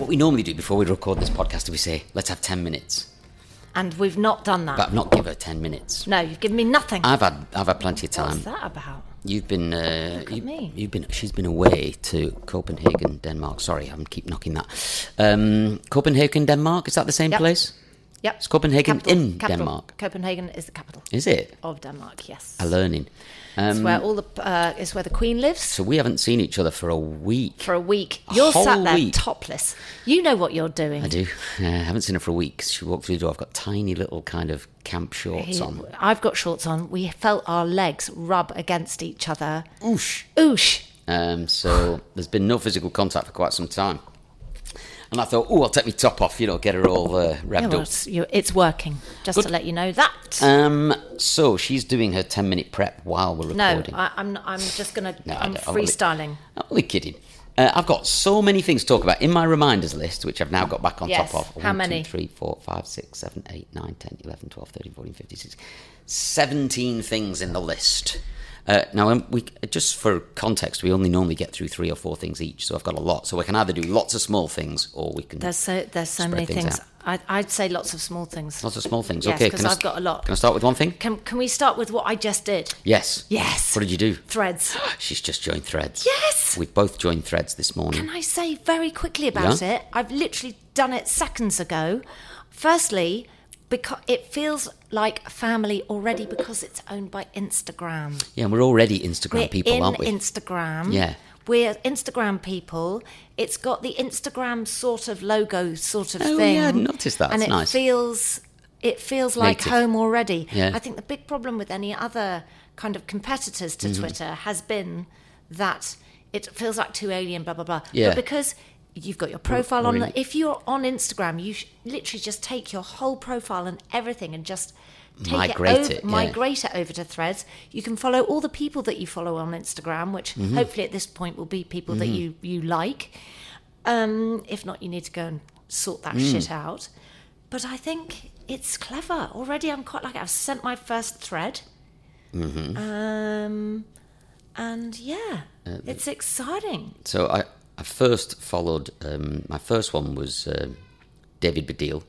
What we normally do before we record this podcast is we say, let's have 10 minutes. And we've not done that. But I've not given her 10 minutes. no, you've given me nothing. I've had I've had plenty of time. What's that about? You've been uh, Look at you, me. you've been she's been away to Copenhagen, Denmark. Sorry, I'm keep knocking that. Um, Copenhagen, Denmark. Is that the same Yep. place? Yep. Is Copenhagen Capital- in capital. Denmark? Copenhagen is the capital Is it? of Denmark. Yes. A learning. It's Um, where all the uh, it's where the Queen lives. so we haven't seen each other for a week. For a week, A you're sat there week. topless. You know what you're doing. I do. Uh, I haven't seen her for a week. She walked through the door. I've got tiny little kind of camp shorts He- on. I've got shorts on. We felt our legs rub against each other. Oosh. Oosh. Um, so there's been no physical contact for quite some time. And I thought, oh, I'll take my top off, you know, get her all uh, Yeah, well, up. it's, it's working. Just Good. to let you know that. Um, so she's doing her 10 minute prep while we're no, recording. I, I'm. I'm just gonna. No, I I'm don't- I'm only- freestyling. I'm only kidding. Uh, I've got so many things to talk about in my reminders list, which I've now got back on Yes. top of. How many? 2, 3, 4, 5, 6, 7, 8, 9, 10, 11, 12, 13, 14, 15, 16. 17 things in the list. Uh, now, um, we just for context, we only normally get through three or four things each, so I've got a lot. So we can either do lots of small things, or we can There's so there's so many things things. I, I'd say lots of small things. lots of small things. Yes, okay, 'cause can I I've got a lot. Can I start with one thing? Can Can we start with what I just did? Yes. Yes. What did you do? Threads. She's just joined Threads. Yes. We've both joined Threads this morning. Can I say very quickly about Yeah. it? I've literally done it seconds ago. Firstly, because it feels like family already because it's owned by Instagram. Yeah, and we're already Instagram We're people, in aren't we? Instagram. Yeah. We're Instagram people. It's got the Instagram sort of logo sort of Oh, thing. yeah, I noticed that. And It's it nice. feels it feels like Native. home already. Yeah. I think the big problem with any other kind of competitors to Mm-hmm. Twitter has been that it feels like too alien, blah blah blah. Yeah. But because you've got your profile on, really- if you're on Instagram, you sh- literally just take your whole profile and everything and just Migrate it, over, it, yeah. migrate it over to Threads. You can follow all the people that you follow on Instagram, which Mm-hmm. hopefully at this point will be people that you you like. Um, if not, you need to go and sort that Mm. shit out. But I think it's clever already. I'm quite like. I've sent my first thread, Mm-hmm. um, and yeah, Uh, it's exciting. So I, I first followed, um, my first one was um David Baddiel,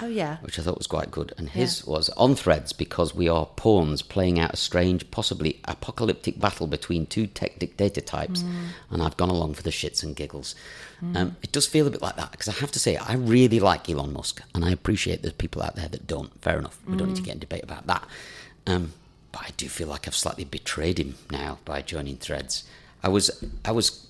Oh yeah, which I thought was quite good. And his was on threads because we are pawns playing out a strange, possibly apocalyptic battle between two tech data types. And I've gone along for the shits and giggles. Um, it does feel a bit like that because I have to say, I really like Elon Musk and I appreciate there's people out there that don't. Fair enough. We don't need to get in debate about that. Um, but I do feel like I've slightly betrayed him now by joining threads. I was, I was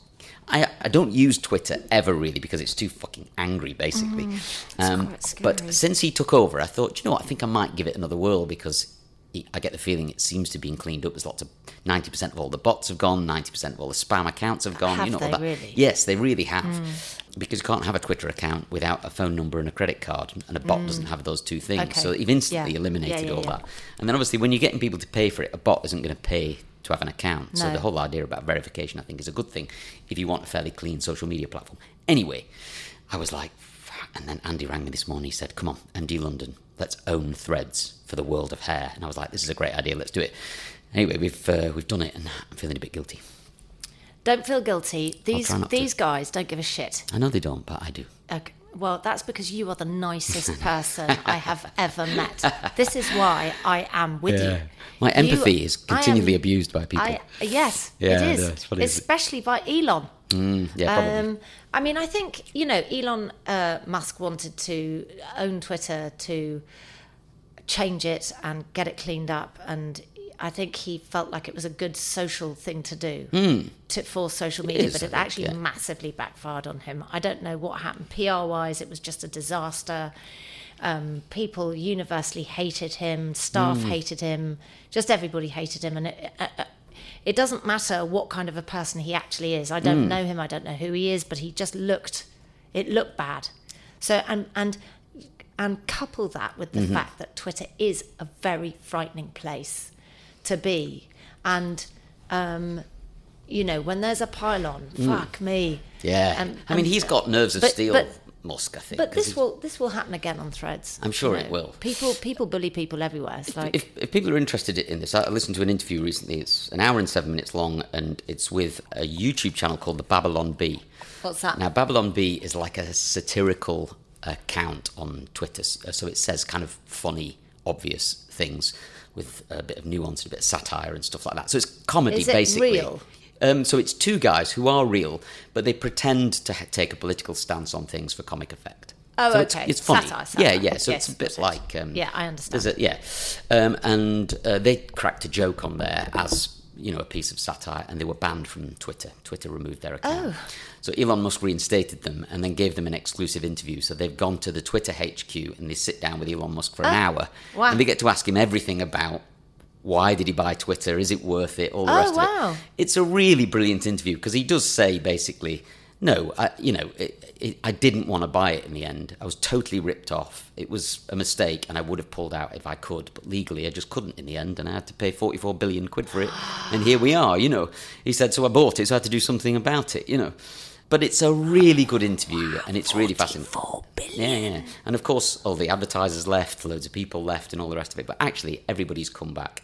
I, I don't use Twitter ever really because it's too fucking angry, basically. Mm, um, quite scary. but since he took over, I thought, you know what? I think I might give it another whirl because he, I get the feeling it seems to be being cleaned up. There's lots of ninety percent of all the bots have gone, ninety percent of all the spam accounts have gone. Have you know they that. really? Yes, they really have. Mm. Because you can't have a Twitter account without a phone number and a credit card, and a bot mm. doesn't have those two things. Okay. So you've instantly Yeah. eliminated Yeah, yeah, all that. And then obviously, when you're getting people to pay for it, a bot isn't going to pay to have an account. So the whole idea about verification, I think, is a good thing if you want a fairly clean social media platform. Anyway, I was like, "Fuck." and then Andy rang me this morning. He said, "Come on, MD London, let's own Threads for the world of hair." And I was like, "This is a great idea. Let's do it." Anyway, we've uh, we've done it, and I'm feeling a bit guilty. don't feel guilty. These not to. these guys don't give a shit. I know they don't, but I do. Okay. Well, that's because you are the nicest person I have ever met. This is why I am with you. My You- empathy is I am- continually abused by people. I, yes, Yeah, it I it's funny, isn't it? especially by Elon. Mm, yeah, probably. Um, I mean, I think you know Elon uh, Musk wanted to own Twitter to change it and get it cleaned up, and I think he felt like it was a good social thing to do to, for social media, but it actually yeah. massively backfired on him. I don't know what happened PR wise; it was just a disaster. Um, people universally hated him, staff Hmm. hated him, just everybody hated him, and it, uh, uh, it doesn't matter what kind of a person he actually is. I don't know him, I don't know who he is, but he just looked, it looked bad. So and and and couple that with the Mm-hmm. fact that Twitter is a very frightening place to be, and um, you know when there's a pile-on, fuck me. Mm. yeah. and- I mean, he's got nerves of but- steel. but- Musk. I think. But this will this will happen again on Threads. I'm sure you it will. People people bully people everywhere. It's like if, if people are interested in this, I listened to an interview recently. It's an hour and seven minutes long, and it's with a YouTube channel called the Babylon Bee. what's that? Now, Babylon Bee is like a satirical account on Twitter, so it says kind of funny, obvious things with a bit of nuance and a bit of satire and stuff like that. So it's comedy, Is it basically. real? Um, so it's two guys who are real, but they pretend to ha- take a political stance on things for comic effect. Oh, So it's, okay. it's funny. Satire, satire. Yeah, yeah. So Yes, it's a bit like um, Yeah, I understand. a- yeah, um, and uh, they cracked a joke on there as you know a piece of satire, and they were banned from Twitter. Twitter removed their account. Oh. So Elon Musk reinstated them and then gave them an exclusive interview. So they've gone to the Twitter HQ and they sit down with Elon Musk for an ah, hour, wow. and they get to ask him everything about. Why did he buy Twitter? Is it worth it? All the Oh, rest of it. It's a really brilliant interview because he does say basically, no, I, you know, it, it, I didn't want to buy it in the end. I was totally ripped off. It was a mistake, and I would have pulled out if I could, but legally I just couldn't in the end, and I had to pay forty-four billion quid for it. and here we are. You know, he said, so I bought it, so I had to do something about it. You know. But it's a really good interview, and it's really fascinating. Four billion. Yeah, yeah. And of course, all the advertisers left, loads of people left, and all the rest of it. But actually, everybody's come back.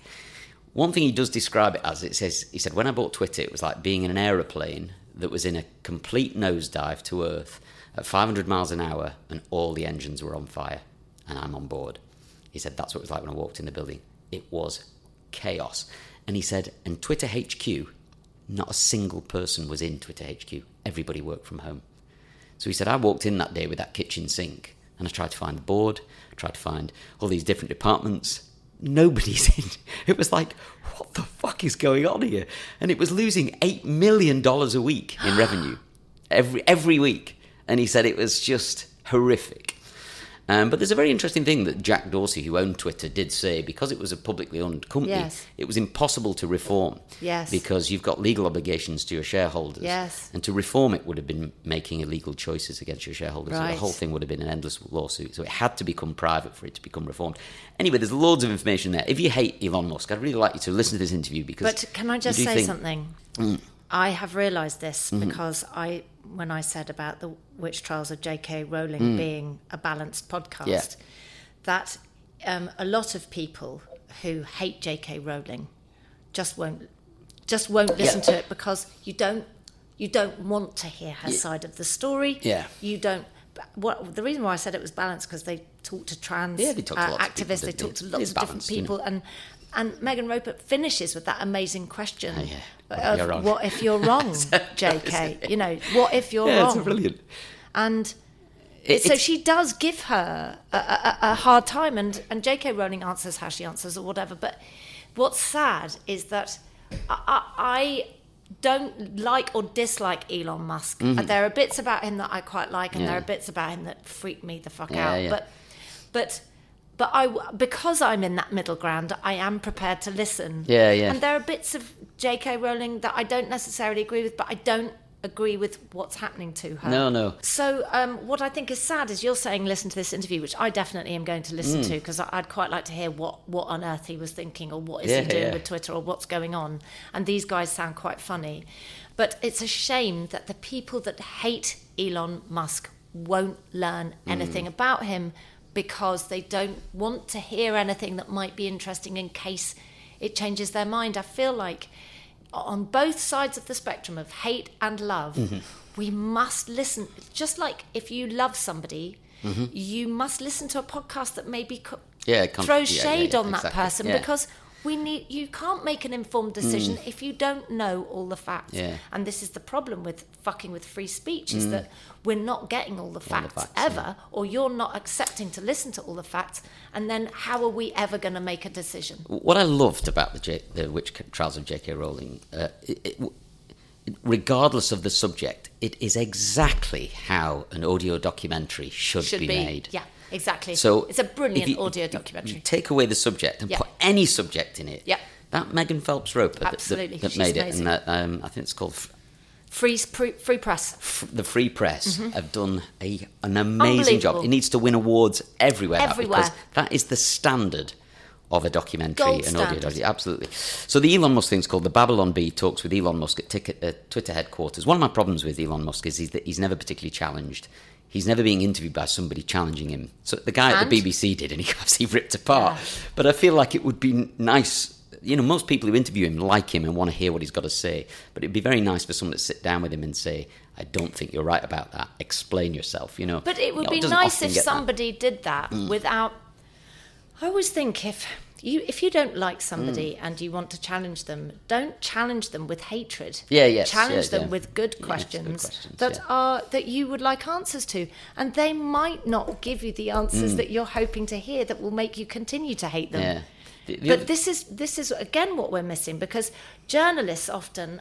One thing he does describe it as it says, he said, when I bought Twitter, it was like being in an aeroplane that was in a complete nosedive to Earth at 500 miles an hour, and all the engines were on fire, and I'm on board. He said, that's what it was like when I walked in the building. It was chaos. And he said, and Twitter HQ, not a single person was in Twitter HQ. Everybody worked from home. So he said, I walked in that day with that kitchen sink and I tried to find the board, tried to find all these different departments. Nobody's in. It was like, what the fuck is going on here? And it was losing $8 million a week in revenue every, every week. And he said it was just horrific. Um, but there's a very interesting thing that Jack Dorsey, who owned Twitter, did say because it was a publicly owned company, Yes. it was impossible to reform. Yes. Because you've got legal obligations to your shareholders. Yes. And to reform it would have been making illegal choices against your shareholders. So Right. the whole thing would have been an endless lawsuit. So it had to become private for it to become reformed. Anyway, there's loads of information there. If you hate Elon Musk, I'd really like you to listen to this interview because. But can I just say think- something? Mm. I have realised this Mm-hmm. because I, when I said about the witch trials of J.K. Rowling Mm. being a balanced podcast, Yeah. that um, a lot of people who hate J.K. Rowling just won't just won't listen Yeah. to it because you don't you don't want to hear her side of the story. Yeah. you don't. What the reason why I said it was balanced because they talked to trans Yeah, they talked to uh, people, activists, they they? talked to lots of different balanced, you know. people, and and Megan Roper finishes with that amazing question Oh, yeah. What of you're wrong? what if you're wrong, J.K. You know, what if you're Yeah, wrong? it's brilliant. And It- so she does give her a, a, a hard time, and, and J.K. Rowling answers how she answers or whatever. But what's sad is that I, I, don't like or dislike Elon Musk. Uh, There are bits about him that I quite like, and there are bits about him that freak me the fuck Yeah, out. yeah. But but but I because I'm in that middle ground, I am prepared to listen. Yeah, yeah. And there are bits of J.K. Rowling that I don't necessarily agree with, but I don't agree with what's happening to her. No, no. So, um, what I think is sad is you're saying listen to this interview, which I definitely am going to listen Mm. to because I'd quite like to hear what, what on earth he was thinking or what is Yeah, he doing yeah. with Twitter or what's going on. And these guys sound quite funny. But it's a shame that the people that hate Elon Musk won't learn Mm. anything about him because they don't want to hear anything that might be interesting in case it changes their mind. I feel like on both sides of the spectrum of hate and love, Mm-hmm. we must listen. Just like if you love somebody, Mm-hmm. you must listen to a podcast that maybe co- Yeah, throws yeah, shade yeah, on that person because we need you can't make an informed decision if you don't know all the facts. Mm. Yeah. And this is the problem with fucking with free speech is that we're not getting all the the facts, facts, ever, or you're not accepting to listen to all the facts. And then how are we ever going to make a decision? What I loved about the, J- the Witch Trials of J.K. Rowling, uh, it, it, regardless of the subject, it is exactly how an audio documentary should, Should be, be, made. yeah, exactly. So it's a brilliant you- audio if you documentary. take away the subject and Yeah. put any subject in it. Yeah. That Megan Phelps Roper that, Absolutely, that, that she's made it, amazing. and that, um, I think it's called Free, free, free press. F- the Free Press, have done a, an amazing job. Mm-hmm. It needs to win awards everywhere, that, Everywhere. because that is the standard of a documentary Gold and audio documentary. Absolutely. So the Elon Musk thing's called the Babylon Bee talks with Elon Musk at ticket, uh, Twitter headquarters. One of my problems with Elon Musk is he's, that he's never particularly challenged. He's never being interviewed by somebody challenging him. So the guy at the BBC did, and he got he ripped apart. But I feel like it would be nice. You know, most people who interview him like him and want to hear what he's got to say. But it'd be very nice for someone to sit down with him and say, "I don't think you're right about that. Explain yourself." You know. But it would You know, be nice if get that. Mm. somebody did that without. I always think if you if you don't like somebody Mm. and you want to challenge them, don't challenge them with hatred. Yeah, yes, Challenge yeah, them yeah. with good Yeah, it's good questions, questions, that are that you would like answers to, and they might not give you the answers that you're hoping to hear that will make you continue to hate them. The- the But this is this is again what we're missing because journalists often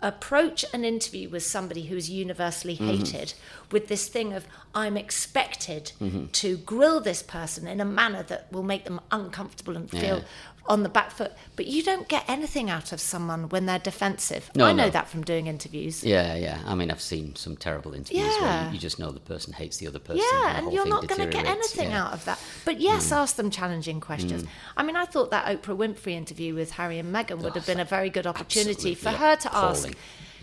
approach an interview with somebody who's universally Mm-hmm. hated with this thing of I'm expected Mm-hmm. to grill this person in a manner that will make them uncomfortable and feel Yeah. On the back foot. But you don't get anything out of someone when they're defensive. No, I know no. that from doing interviews. Yeah, yeah. I mean, I've seen some terrible interviews where Yeah. you, you just know the person hates the other person. Yeah, the and you're not going to get anything Yeah. Mm. out of that. But yes, ask them challenging questions. I mean, I thought that Oprah Winfrey interview with Harry and Meghan would have been a very good opportunity for absolutely her to ask.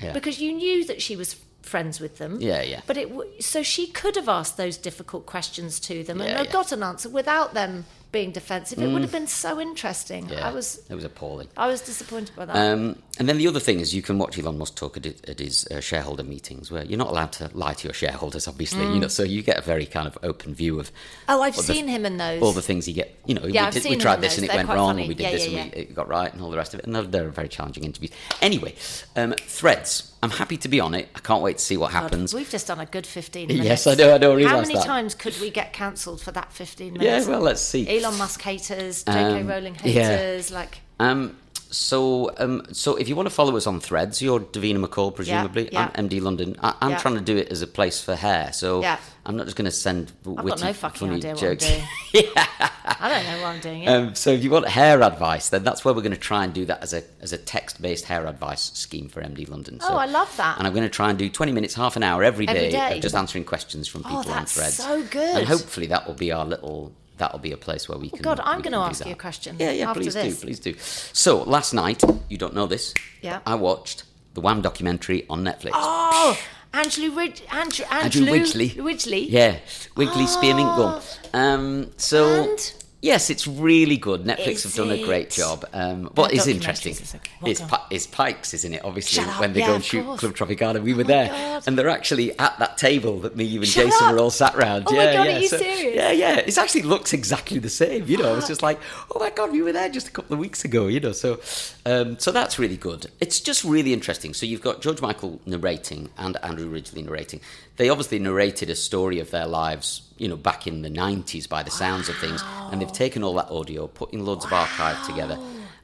Yeah. because you knew that she was friends with them. Yeah, yeah. But it w- so she could have asked those difficult questions to them and Yeah, have yeah. got an answer without them being defensive. It would have been so interesting. Mm. Yeah, I was it was appalling. I was disappointed by that. Um, and then the other thing is, you can watch Elon Musk talk at, his- at his uh, shareholder meetings, where you're not allowed to lie to your shareholders, obviously. You know, so you get a very kind of open view of Mm. oh, I've all the- seen him in those. all the things he get. You know, Yeah, we, I've did, seen we tried this and it went wrong, funny. and we did Yeah, this yeah, and we, it got right, and all the rest of it. And they're, they're very challenging interviews. Anyway, um, threads. I'm happy to be on it. I can't wait to see what God, happens. We've just done a good 15 minutes. Yes, I know, I know, I How many that. times could we get cancelled for that 15 minutes? Yeah, well, let's see. Elon Musk haters, JK Um, Rowling yeah. haters, like Um, so, um, so if you want to follow us on Threads, you're Davina McCall, presumably. yeah. I'm MD London. I, I'm Yeah. trying to do it as a place for hair, so Yeah. I'm not just going to send I've witty, got no fucking funny idea what jokes. I'm doing. Yeah. I don't know what I'm doing. Um, so if you want hair advice, then that's where we're going to try and do that as a as a text based hair advice scheme for MD London. So, Oh, I love that. And I'm going to try and do 20 minutes, half an hour every Every day, day. of just answering questions from Oh, people on that's Threads. so good. And hopefully that will be our little. That'll be a place where we can. God, I'm gonna can do ask you a question Yeah, yeah, please this. do, please do. So last night, you don't know this. Yeah. I watched the Wham documentary on Netflix. oh, Angela Rid- Andrew, Andrew Andrew. Widgley. Yeah, Wiggly Spearmint Gum. Um, so And? Yes, it's really good. Netflix Is have done a great it? job. Um, what Their is documentaries interesting are so good. What is, on. Pi- is Pikes, isn't it? Obviously, Shut up. when they Yeah, go and shoot course. Club Tropicana, we were my there, God. and they're actually at that table that me, you, and Shut Jason up. were all sat round. Oh my yeah, God, yeah. are you serious? Yeah, yeah. It actually looks exactly the same. You know, it's just like, oh my God, we were there just a couple of weeks ago. You know, so um, so that's really good. It's just really interesting. So you've got George Michael narrating and Andrew Ridgeley narrating. They obviously narrated a story of their lives, you know, back in the 90s by the sounds of things. And they've taken all that audio, putting loads of archive together.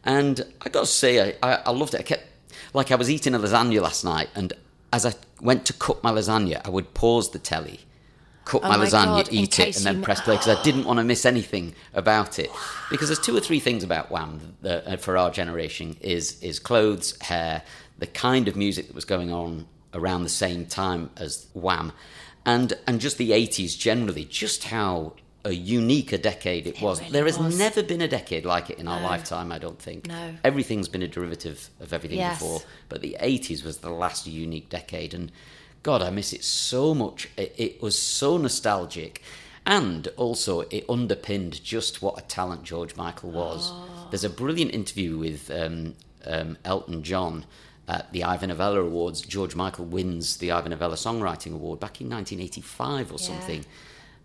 And I got to say, I, I, I loved it. I kept, like, I was eating a lasagna last night, and as I went to cook my lasagna, I would pause the telly, cook Oh my my lasagna, God, eat it, and then press play because I didn't want to miss anything about it. Because there's two or three things about Wham that, uh, for our generation is is clothes, hair, the kind of music that was going on around the same time as Wham, and and just the 80s generally, just how a unique a decade it, was. really there has was. never been a decade like it in our lifetime, I don't think. No. Everything's been a derivative of everything Yes. before, but the 80s was the last unique decade and God, I miss it so much. It, it was so nostalgic. And also, it underpinned just what a talent George Michael was. There's a brilliant interview with um, um, Elton John at the Ivor Novello Awards. George Michael wins the Ivor Novello Songwriting Award back in 1985 or Yeah. something.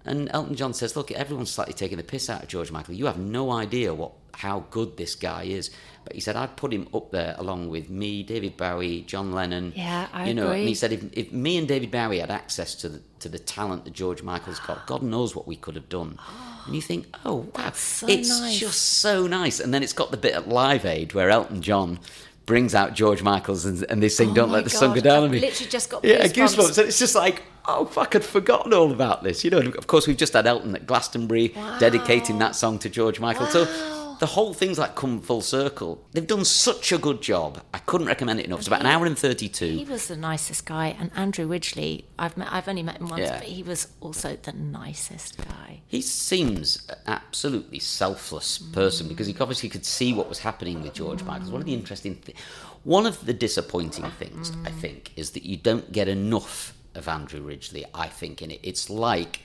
And Elton John says, "Look, everyone's slightly taking the piss out of George Michael. You have no idea what how good this guy is." But he said, "I'd put him up there along with me, David Bowie, John Lennon. Yeah, I you know." And agree. he said, "If, if me and David Bowie had access to the to the talent that George Michael's got, God knows what we could have done." And you think, "Oh wow, That's so it's nice. just so nice." And then it's got the bit at Live Aid where Elton John. Brings out George Michael's and, and they sing Oh "Don't Let the Sun Go Down I've on Me." literally just got yeah, goosebumps. goosebumps. And it's just like, oh fuck, I'd forgotten all about this. You know, of course we've just had Elton at Glastonbury dedicating that song to George Michael. So Wow. The whole thing's like come full circle. They've done such a good job. I couldn't recommend it enough. It's about an hour and thirty-two. He was the nicest guy, and Andrew Ridgeley. I've met, I've only met him once, Yeah. but he was also the nicest guy. He seems an absolutely selfless person because he obviously could see what was happening with George Michael. One of the interesting, thi- one of the disappointing things I think is that you don't get enough of Andrew Ridgeley, I think, in it. It's like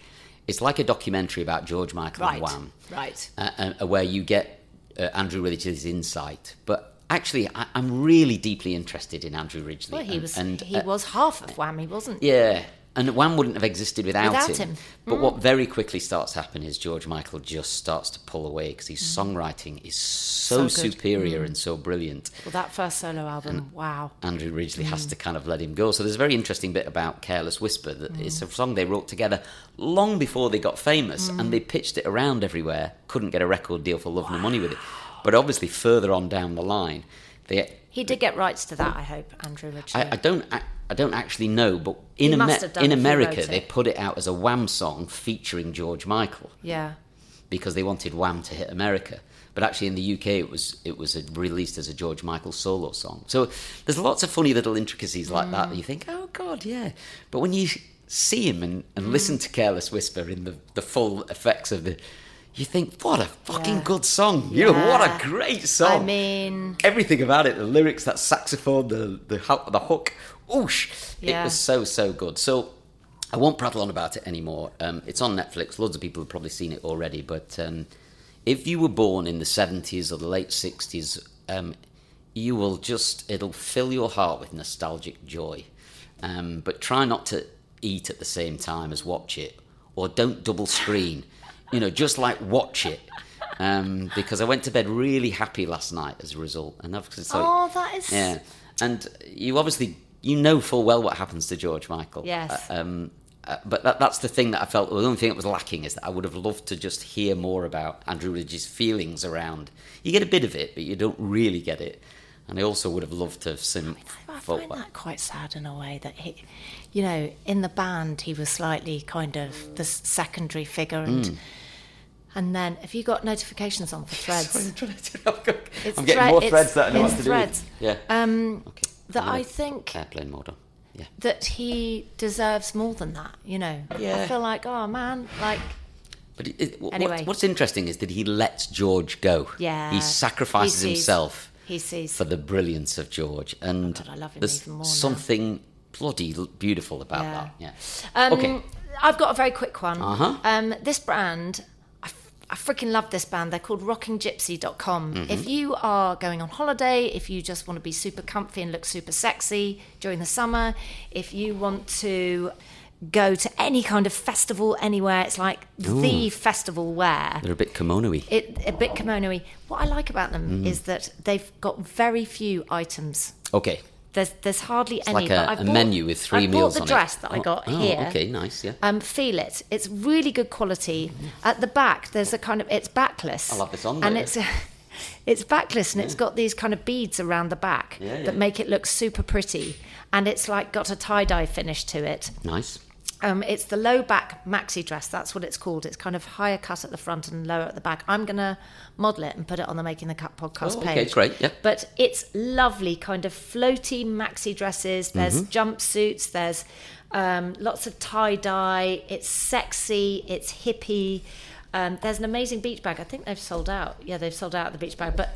it's like a documentary about George Michael Right. and Wham, Right. uh, uh, where you get uh, Andrew Ridgeley's insight. But actually, I, I'm really deeply interested in Andrew Ridgeley. Well, he and- was and, he uh, was half of Whammy, wasn't? yeah, and Wham wouldn't have existed without, Without him. him. Mm. But what very quickly starts to happen is George Michael just starts to pull away because his Mm. songwriting is so, So superior and so brilliant. Well, that first solo album, wow. Andrew Ridgeley has Mm. to kind of let him go. So there's a very interesting bit about Careless Whisper that Mm. it's a song they wrote together long before they got famous Mm. and they pitched it around everywhere, couldn't get a record deal for Love No Money with it. But obviously, further on down the line, they. He did get rights to that, I hope, Andrew Ridgeley. I, I don't. I, I don't actually know, but in, Amer- in America, they put it out as a Wham song featuring George Michael yeah. because they wanted Wham to hit America. But actually, in the UK, it was it was released as a George Michael solo song. So there's lots of funny little intricacies like that that you think, oh god, yeah. But when you see him and, and listen to Careless Whisper in the, the full effects of the, you think, what a fucking Yeah. good song! You know, what a great song! I mean, everything about it the lyrics that saxophone the the, the hook oosh Yeah. it was so so good so i won't prattle on about it anymore um, it's on netflix loads of people have probably seen it already but um, if you were born in the 70s or the late 60s um, you will just it'll fill your heart with nostalgic joy um, but try not to eat at the same time as watch it or don't double screen you know just like watch it um, because I went to bed really happy last night as a result, and obviously, so, oh, that is. yeah, and you obviously you know full well what happens to George Michael. Yes. Uh, um, uh, but that, that's the thing that I felt. The only thing that was lacking is that I would have loved to just hear more about Andrew Ridge's feelings around. You get a bit of it, but you don't really get it. And I also would have loved to have seen. I felt find that quite sad in a way that he, you know, in the band he was slightly kind of the secondary figure, and Hmm. and then have you got notifications on for threads? Sorry, I'm, trying to- It's I'm getting thread- more threads that I know what to do. threads. with. Yeah. Um, okay. that I'm I think airplane mode on. Yeah. that he deserves more than that. You know, Yeah. I feel like, oh man, like But it, it, what- Anyway. what's interesting is that he lets George go. Yeah. He sacrifices He himself he sees. for the brilliance of George, and God, I love him there's more now. something bloody beautiful about Yeah. that. Yeah. Um, okay. I've got a very quick one. Uh-huh. Um, this brand, I freaking love this band. They're called rockinggypsy.com. Mm-hmm. If you are going on holiday, if you just want to be super comfy and look super sexy during the summer, if you want to go to any kind of festival anywhere, it's like the festival wear. They're a bit kimono-y. It, a bit kimono What I like about them Mm. is that they've got very few items. Okay. There's there's hardly any. like a- a bought- menu with three I meals bought on the it. dress that I Oh, got oh, here. okay, nice, yeah. Um, feel it. It's really good quality. At the back, there's a kind of it's backless. I'll have this on there. And it's it's backless and it's got these kind of beads around the back Yeah, yeah. that make it look super pretty. And it's like got a tie dye finish to it. Nice. Um, it's the low back maxi dress. That's what it's called. It's kind of higher cut at the front and lower at the back. I'm going to model it and put it on the Making the Cut podcast Oh, page. okay, great, yeah. But it's lovely, kind of floaty maxi dresses. There's Mm-hmm. jumpsuits. There's um, lots of tie dye. It's sexy. It's hippie. Um, there's an amazing beach bag. I think they've sold out. Yeah, they've sold out the beach bag. But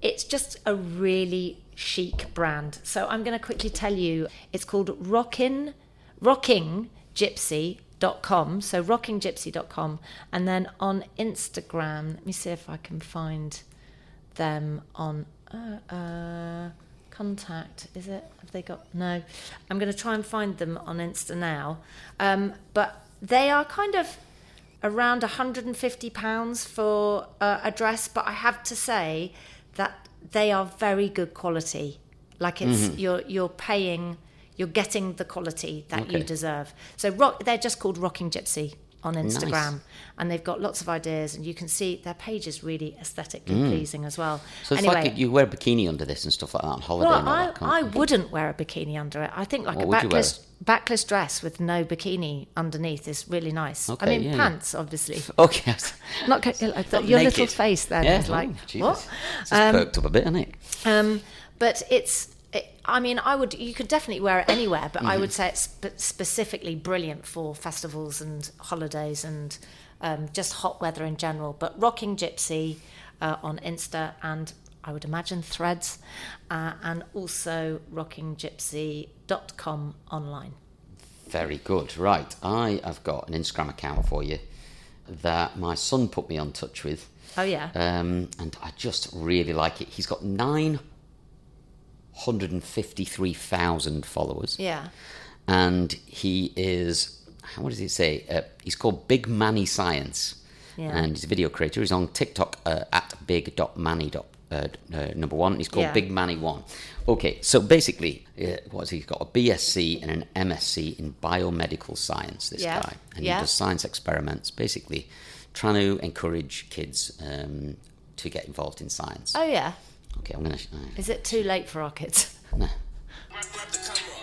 it's just a really chic brand. So I'm going to quickly tell you. It's called Rockin' rockinggypsy.com so rockinggypsy.com and then on instagram let me see if i can find them on uh, uh, contact. Is it have they got no. I'm going to try and find them on insta now. Um, but they are kind of around 150 pounds for uh, a dress but i have to say that they are very good quality. Like it's Mm-hmm. you're you're paying you're getting the quality that you deserve so rock they're just called rocking gypsy on instagram Nice. and they've got lots of ideas and you can see their page is really aesthetically pleasing as well Mm. So it's anyway like you wear a bikini under this and stuff like that on holiday. well, I, that I wouldn't wear a bikini under it. I think like What a would you wear? backless backless dress with no bikini underneath is really nice. I mean yeah, yeah. pants, obviously. Okay. Not like Not your naked. little face then yeah, is like oh, what? It's just perked up a bit, isn't it? Um, but it's. It, I mean, I would. You could definitely wear it anywhere, but I Mm-hmm. would say it's spe- specifically brilliant for festivals and holidays and um, just hot weather in general. But Rocking Gypsy uh, on Insta and I would imagine Threads, uh, and also rockinggypsy.com online. Very good. Right, I have got an Instagram account for you that my son put me on touch with. Oh yeah. Um, and I just really like it. He's got 953,000 followers. yeah. And he is, how, what does he say? Uh, he's called Big Manny Science. Yeah. And he's a video creator. He's on TikTok uh, at big.manny. Uh, uh, number one. He's called Yeah. Big Manny One. Okay, so basically, uh, what's he? He's got a BSc and an MSc in biomedical science. This Yeah. guy, and Yeah. he does science experiments, basically trying to encourage kids um, to get involved in science. Oh yeah. Okay, I'm gonna. sh- Is it too late for our kids? no. Grab, grab the camera.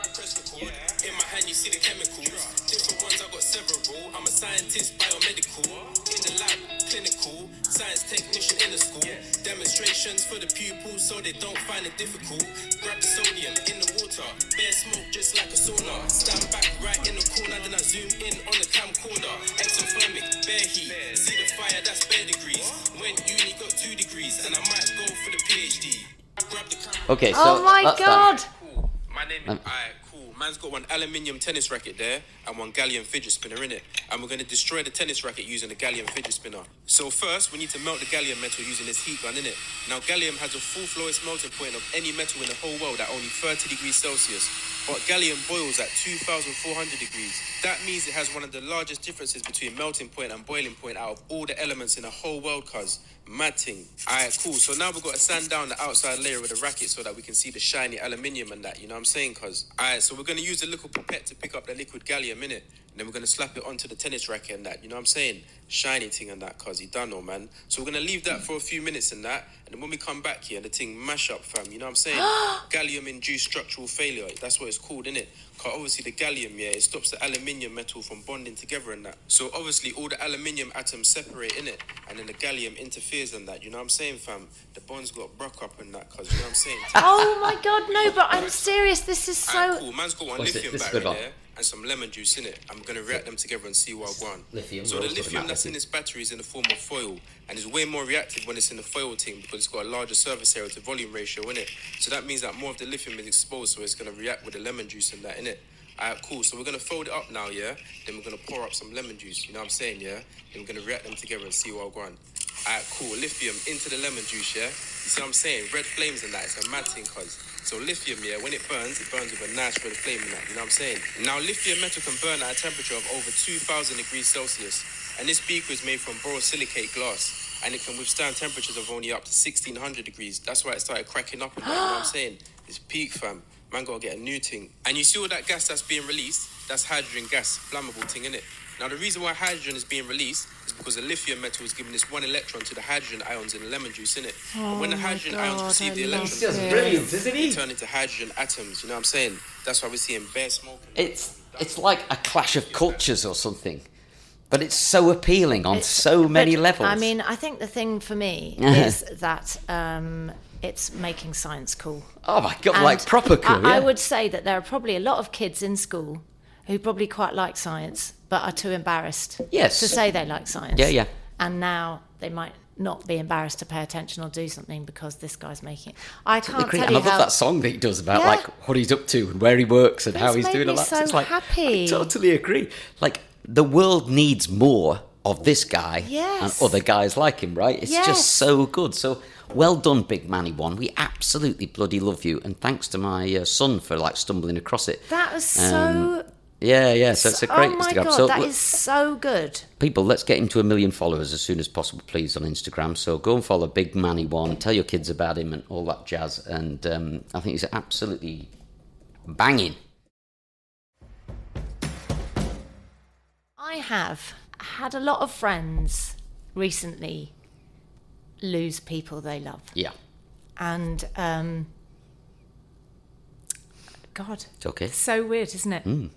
In my hand, you see the chemicals. Different ones, I got several. I'm a scientist, biomedical. In the lab, clinical. Science technician in the school. Demonstrations for the pupils so they don't find it difficult. Grab the sodium in the water. Bare smoke just like a sauna. Stand back right in the corner, then I zoom in on the camcorder. Exothermic, bare heat. See the fire, that's bare degrees. Went uni, got two degrees. And I might Okay, oh so oh my uh, that's that. god. Cool. My name is. Um, Alright, cool. Man's got one aluminium tennis racket there and one gallium fidget spinner in it. And we're going to destroy the tennis racket using a gallium fidget spinner. So, first, we need to melt the gallium metal using this heat gun in it. Now, gallium has a full lowest melting point of any metal in the whole world at only 30 degrees Celsius. But gallium boils at 2400 degrees. That means it has one of the largest differences between melting point and boiling point out of all the elements in the whole world, cuz. Mad thing. Alright, cool. So now we've got to sand down the outside layer with the racket so that we can see the shiny aluminium and that, you know what I'm saying, cuz? Alright, so we're going to use the little pipette to pick up the liquid gallium in it. And then we're going to slap it onto the tennis racket and that, you know what I'm saying? Shiny thing and that, cuz. You done know, man. So we're going to leave that for a few minutes and that. And then when we come back here, the thing mash up, fam. You know what I'm saying? gallium induced structural failure. That's what it's called, innit? Because obviously the gallium, yeah, it stops the aluminium metal from bonding together and that. So obviously all the aluminium atoms separate in it, and then the gallium interferes in that. You know what I'm saying, fam? The bonds got broke up and that, cause you know what I'm saying. Oh my god, no, but I'm serious. This is Alright, so. cool. Man's got one What's lithium This battery good one. there and some lemon juice in it. I'm gonna react them together and see what I want. Lithium, So the lithium that's in this battery is in the form of foil, and it's way more reactive when it's in the foil thing because it's got a larger surface area to volume ratio in it. So that means that more of the lithium is exposed, so it's gonna react with the lemon juice and that in it. Alright, cool. So we're gonna fold it up now, yeah. Then we're gonna pour up some lemon juice. You know what I'm saying, yeah. Then we're gonna react them together and see what I want. Alright, cool. Lithium into the lemon juice, yeah. You see what I'm saying? Red flames and that. It's a mad thing, cuz. So lithium, yeah, when it burns, it burns with a nice red flame in that. You know what I'm saying? Now lithium metal can burn at a temperature of over 2,000 degrees Celsius, and this beaker is made from borosilicate glass. And it can withstand temperatures of only up to 1600 degrees. That's why it started cracking up and that, you know what I'm saying? It's peak, fam. Man, gotta get a new thing. And you see all that gas that's being released? That's hydrogen gas, flammable thing, innit? Now, the reason why hydrogen is being released because the lithium metal is giving this one electron to the hydrogen ions in the lemon juice, innit? and when the Oh my hydrogen ions God, receive I the love electron, this. Just brilliant, isn't they turn into hydrogen atoms. You know what I'm saying? That's why we're seeing bare smoke. It's it's like a clash of cultures or something, but it's so appealing on so many But, levels. I mean, I think the thing for me is that um, it's making science cool. oh my god, And like proper cool. I, I would say that there are probably a lot of kids in school who probably quite like science, but are too embarrassed Yes. to say they like science. Yeah, yeah. And now they might not be embarrassed to pay attention or do something because this guy's making it. I can't tell And I love how. that song that he does about Yeah. like what he's up to and where he works and how he's doing all me that. so it's like happy. I totally agree. Like the world needs more of this guy Yes. and other guys like him, right? It's Yes. just so good. So well done, Big Manny One. We absolutely bloody love you, and thanks to my uh, son for like stumbling across it. That was so. Um, Yeah, yeah. So it's a great oh my Instagram. god, so that is so good. people, let's get him to a million followers as soon as possible, please, on Instagram. So go and follow Big Manny One. Tell your kids about him and all that jazz. And um, I think he's absolutely banging. I have had a lot of friends recently lose people they love, Yeah, and um, God, it's okay. it's so weird, isn't it? Hmm.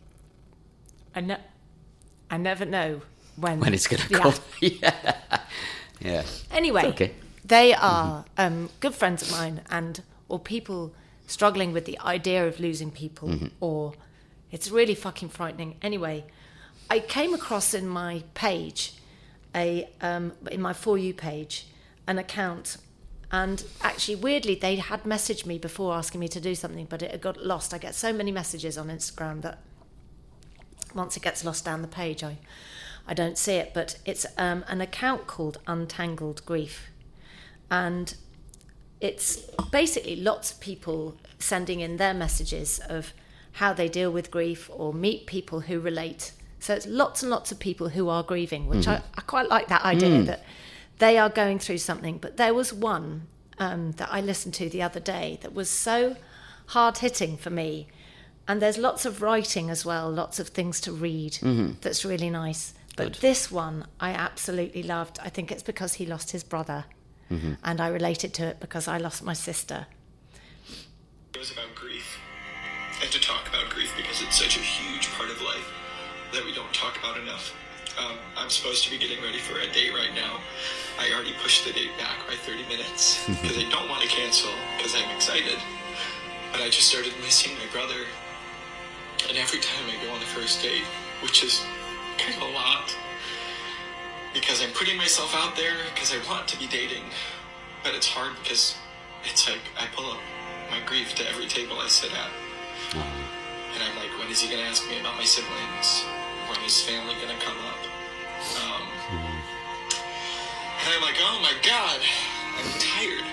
I ne- I never know when When it's going to come. yeah. Yeah. Anyway, okay. they are um, good friends of mine, and or people struggling with the idea of losing people, Mm-hmm. or it's really fucking frightening. Anyway, I came across in my page, a um, in my for you page, an account. And actually, weirdly, they had messaged me before asking me to do something, but it got lost. I get so many messages on Instagram that once it gets lost down the page, I I don't see it. But it's um, an account called Untangled Grief, and it's basically lots of people sending in their messages of how they deal with grief or meet people who relate. So it's lots and lots of people who are grieving, which I, I quite like that idea that they are going through something. But there was one um, that I listened to the other day that was so hard hitting for me. And there's lots of writing as well, lots of things to read that's really nice. But Good. this one I absolutely loved. I think it's because he lost his brother. And I related to it because I lost my sister. It was about grief. And to talk about grief because it's such a huge part of life that we don't talk about enough. Um, I'm supposed to be getting ready for a date right now. I already pushed the date back by 30 minutes because I don't want to cancel because I'm excited. But I just started missing my brother. And every time I go on the first date, which is kind of a lot, because I'm putting myself out there because I want to be dating. But it's hard because it's like I pull up my grief to every table I sit at. And I'm like, when is he gonna ask me about my siblings? When is family gonna come up? Um, and I'm like, oh my god, I'm tired.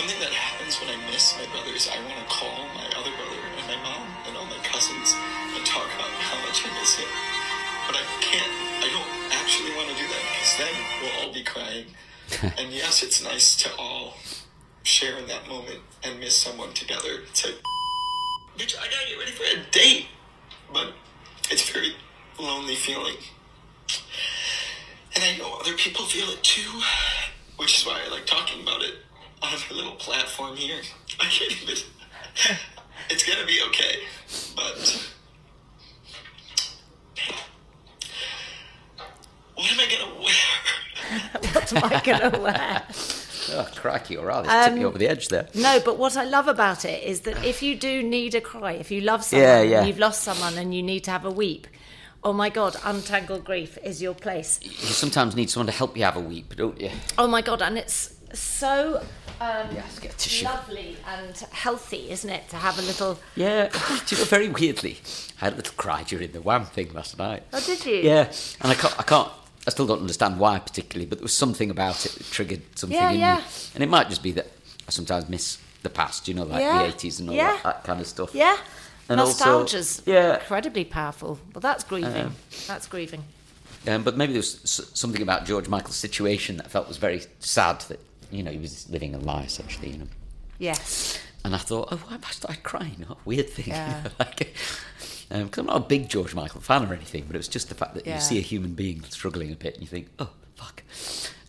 Something that happens when I miss my brother is I want to call my other brother and my mom and all my cousins and talk about how much I miss him. But I can't, I don't actually want to do that because then we'll all be crying. and yes, it's nice to all share in that moment and miss someone together. It's like, bitch, I gotta get ready for a date. But it's a very lonely feeling. And I know other people feel it too, which is why I like talking about it on my little platform here. I can't even. It's gonna be okay, but. What am I gonna wear? What am I going to wear? Oh, crikey, or rather, tip Um, me over the edge there. No, but what I love about it is that if you do need a cry, if you love someone, Yeah, yeah. and you've lost someone and you need to have a weep, oh my God, Untangled Grief is your place. You sometimes need someone to help you have a weep, don't you? Oh my God, and it's so um, Yes, lovely and healthy, isn't it, to have a little. Yeah, do you know, very weirdly, I had a little cry during the Wham thing last night. Oh, did you? Yeah, and I can't, I can't, I still don't understand why particularly, but there was something about it that triggered something Yeah, in yeah. me. And it might just be that I sometimes miss the past, you know, like Yeah, the 80s and all that, that kind of stuff. Yeah. And also- Nostalgia's yeah. incredibly powerful. Well, that's grieving. Um, that's grieving. Um, but maybe there was something about George Michael's situation that I felt was very sad that, you know, he was living a lie, essentially, you know. Yes. And I thought, oh, why am I started crying? Oh, weird thing. Yeah. like, because I'm not a big George Michael fan or anything, but it was just the fact that Yeah. you see a human being struggling a bit and you think, oh, fuck.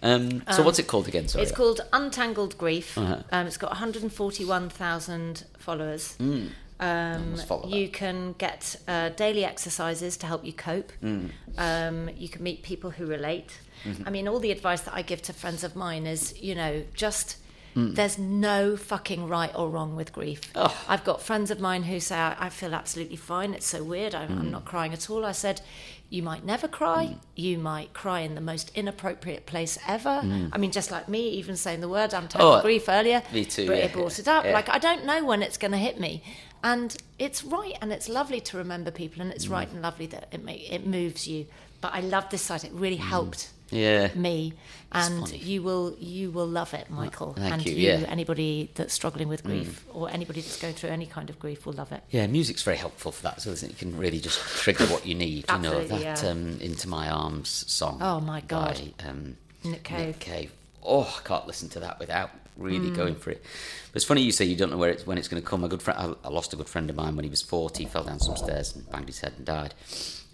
Um, so what's it called again? Sorry. It's called Untangled Grief. Uh-huh. Um, it's got 141,000 followers. Um, must follow you can get uh, daily exercises to help you cope. Mm. Um, you can meet people who relate. Mm-hmm. I mean, all the advice that I give to friends of mine is, you know, just Mm. there's no fucking right or wrong with grief. Oh. I've got friends of mine who say, I, I feel absolutely fine. It's so weird. I'm, Mm. I'm not crying at all. I said, you might never cry. You might cry in the most inappropriate place ever. I mean, just like me, even saying the word Mm. Oh, grief earlier. me too, But yeah, it brought it up. yeah. Like, I don't know when it's going to hit me. And it's right and it's lovely to remember people and it's Mm. right and lovely that it, may, it moves you. But I love this site. It really helped Mm. Yeah. me and funny. you will you will love it michael Thank and you, yeah. Mm. anybody that's struggling with grief or anybody that's going through any kind of grief will love it Yeah, music's very helpful for that, so isn't it? You can really just trigger what you need. you know, that yeah. um, Into My Arms song. Oh, my God. By, um, Nick Cave. Nick Cave. Oh, I can't listen to that without really Mm. going for it. But it's funny you say you don't know where it's, when it's going to come. A good friend, I, I lost a good friend of mine when he was 40, fell down some stairs and banged his head and died.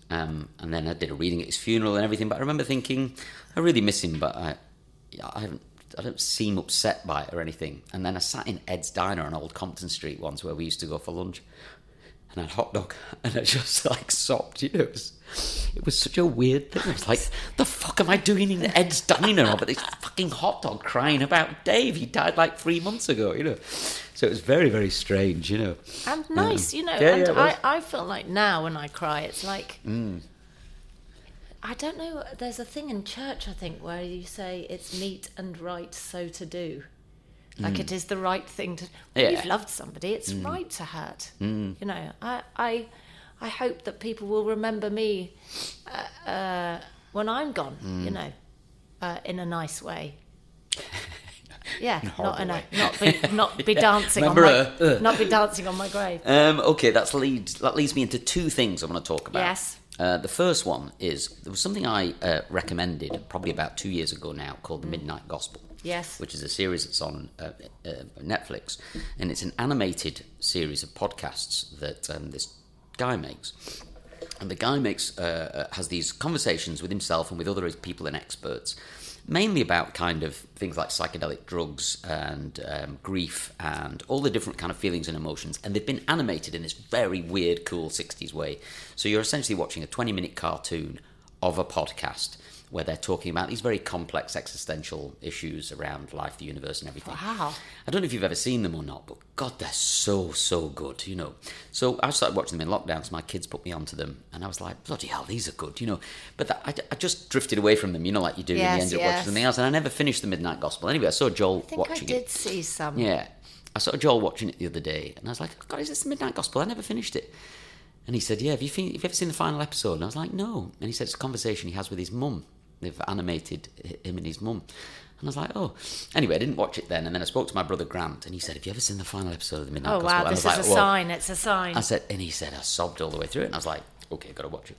Um, and then I did a reading at his funeral and everything. But I remember thinking, I really miss him, but I, I haven't. I don't seem upset by it or anything. And then I sat in Ed's Diner on Old Compton Street once, where we used to go for lunch, and I had hot dog, and I just like sobbed. You know, it was, it was such a weird thing. I was like, the fuck am I doing in Ed's Diner over this fucking hot dog crying about Dave? He died like three months ago. You know, so it was very very strange. You know, and nice you know yeah, and yeah. I, I feel like now when i cry it's like Mm. i don't know there's a thing in church i think where you say it's meet and right so to do Like it is the right thing to. Yeah. When you've loved somebody, it's right to hurt. You know, I, I, I hope that people will remember me uh, uh, when I'm gone. You know, uh, in a nice way. Yeah, not not be not be dancing on my her? Ugh. not be dancing on my grave. Um, okay, that's leads that leads me into two things I want to talk about. Yes. Uh, the first one is there was something I uh, recommended probably about two years ago now called Mm. the Midnight Gospel. Yes. Which is a series that's on uh, uh, Netflix, and it's an animated series of podcasts that um, this guy makes. And the guy makes uh, uh, has these conversations with himself and with other people and experts, mainly about kind of things like psychedelic drugs and um, grief and all the different kind of feelings and emotions. And they've been animated in this very weird, cool '60s way. So you're essentially watching a 20 minute cartoon of a podcast where they're talking about these very complex existential issues around life, the universe, and everything. Wow. I don't know if you've ever seen them or not, but God, they're so, so good, you know. So I started watching them in lockdown, so my kids put me onto them, and I was like, bloody hell, these are good, you know. But that, I, I just drifted away from them, you know, like you do, and Yes, you end up yes. watching something else, and I never finished the Midnight Gospel. Anyway, I saw Joel I think I watching did it. see some. Yeah. I saw Joel watching it the other day, and I was like, oh, God, is this the Midnight Gospel? I never finished it. And he said, Yeah, have you, have you ever seen the final episode? And I was like, No. And he said, It's a conversation he has with his mum. They've animated him and his mum. And I was like, Oh. Anyway, I didn't watch it then. And then I spoke to my brother Grant, and he said, Have you ever seen the final episode of the Midnight Oh Gospel? wow, And I this was is like, a "Well," sign. It's a sign. I said, and he said, I sobbed all the way through it. And I was like, okay, got to watch it.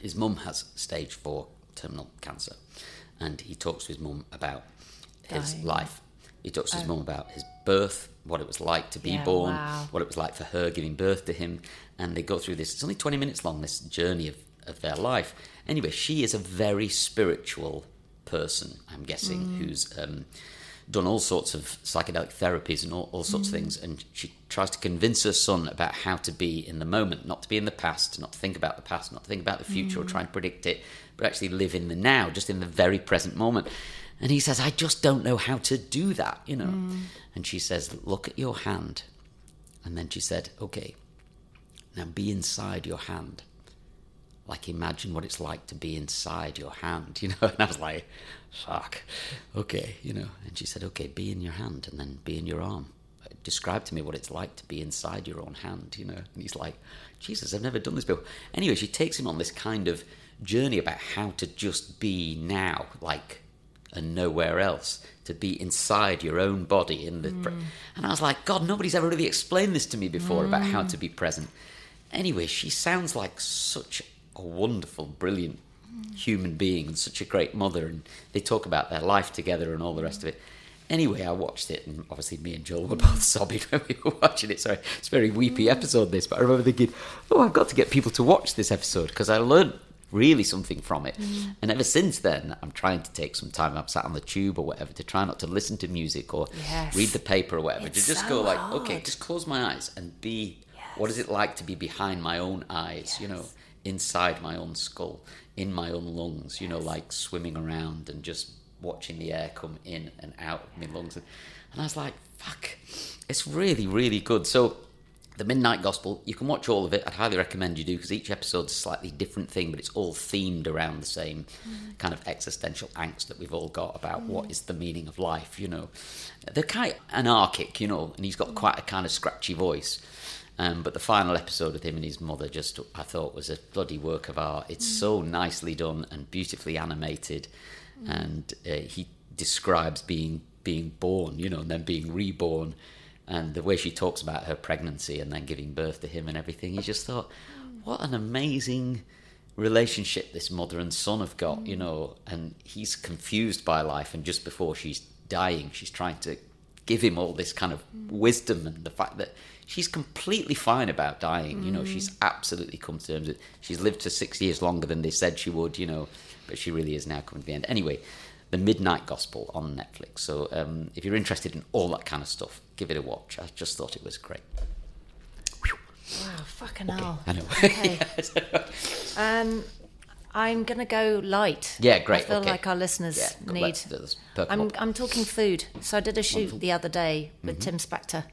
His mum has stage four terminal cancer. And he talks to his mum about his Dying. life. He talks to his oh. mum about his birth, what it was like to be Yeah, born, wow. what it was like for her giving birth to him. And they go through this, it's only 20 minutes long, this journey of, of their life. Anyway, she is a very spiritual person, I'm guessing, Mm. who's um, done all sorts of psychedelic therapies and all, all sorts of things. And she tries to convince her son about how to be in the moment, not to be in the past, not to think about the past, not to think about the future or try and predict it, but actually live in the now, just in the very present moment. And he says, I just don't know how to do that, you know. And she says, Look at your hand. And then she said, Okay, now be inside your hand like imagine what it's like to be inside your hand, you know. And I was like, fuck, okay, you know. And she said, okay, be in your hand and then be in your arm. Describe to me what it's like to be inside your own hand, you know. And he's like, Jesus, I've never done this before. Anyway, she takes him on this kind of journey about how to just be now, like, and nowhere else. To be inside your own body in the, pre- mm. and I was like, God, nobody's ever really explained this to me before about how mm. to be present. Anyway, she sounds like such a wonderful, brilliant human being and such a great mother. And they talk about their life together and all the rest of it. Anyway, I watched it, and obviously, me and Joel were both sobbing when we were watching it. Sorry, it's a very weepy episode, this, but I remember thinking, oh, I've got to get people to watch this episode because I learned really something from it. Mm. And ever since then, I'm trying to take some time. I'm sat on the tube or whatever to try not to listen to music or Yes. read the paper or whatever. It's to just so go like, okay, just close my eyes and be. What is it like to be behind my own eyes? You know, inside my own skull, in my own lungs. You know, like swimming around and just watching the air come in and out of my lungs. And I was like, fuck, it's really, really good. So. The Midnight Gospel, you can watch all of it. I'd highly recommend you do because each episode's a slightly different thing, but it's all themed around the same mm-hmm. kind of existential angst that we've all got about what mm-hmm. is the meaning of life, you know. They're kind of anarchic, you know, and he's got mm. quite a kind of scratchy voice. Um, but the final episode with him and his mother just, I thought, was a bloody work of art. It's so mm. nicely done and beautifully animated. Mm. And uh, he describes being being born, you know, and then being reborn. And the way she talks about her pregnancy and then giving birth to him and everything, you just thought, mm. what an amazing relationship this mother and son have got, you know. And he's confused by life, and just before she's dying, she's trying to give him all this kind of wisdom and the fact that she's completely fine about dying. You know, she's absolutely come to terms with. She's lived for six years longer than they said she would. You know, but she really is now coming to the end. Anyway, the Midnight Gospel on Netflix. So um, if you're interested in all that kind of stuff, give it a watch. I just thought it was great. Wow, fucking hell. I know. Okay. Um, I'm gonna go light. Yeah, great, I feel okay. like our listeners Yeah, need. let's do this. Perk 'em I'm. I'm talking food. So I did a shoot Wonderful. Mm-hmm. the other day with Tim Spector,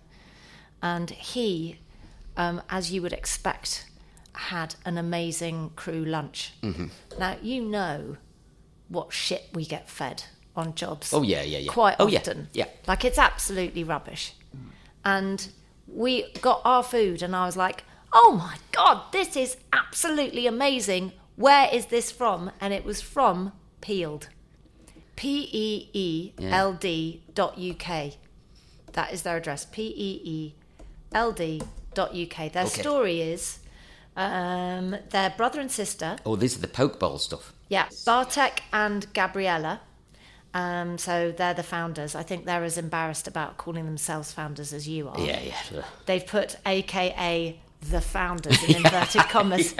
and he, um, as you would expect, had an amazing crew lunch. Mm-hmm. Now you know what shit we get fed on jobs. Oh, yeah, yeah, yeah. Quite Oh, yeah, often. yeah. Like it's absolutely rubbish. And we got our food, and I was like, oh my God, this is absolutely amazing. Where is this from? And it was from Peeled. P E E L D dot UK. That is their address. P E E L D dot UK. Their Okay. story is um, their brother and sister Oh, these are the poke bowl stuff. yeah, Bartek and Gabriella. Um, so they're the founders. I think they're as embarrassed about calling themselves founders as you are. Yeah, yeah. They've put AKA the founders in inverted commas.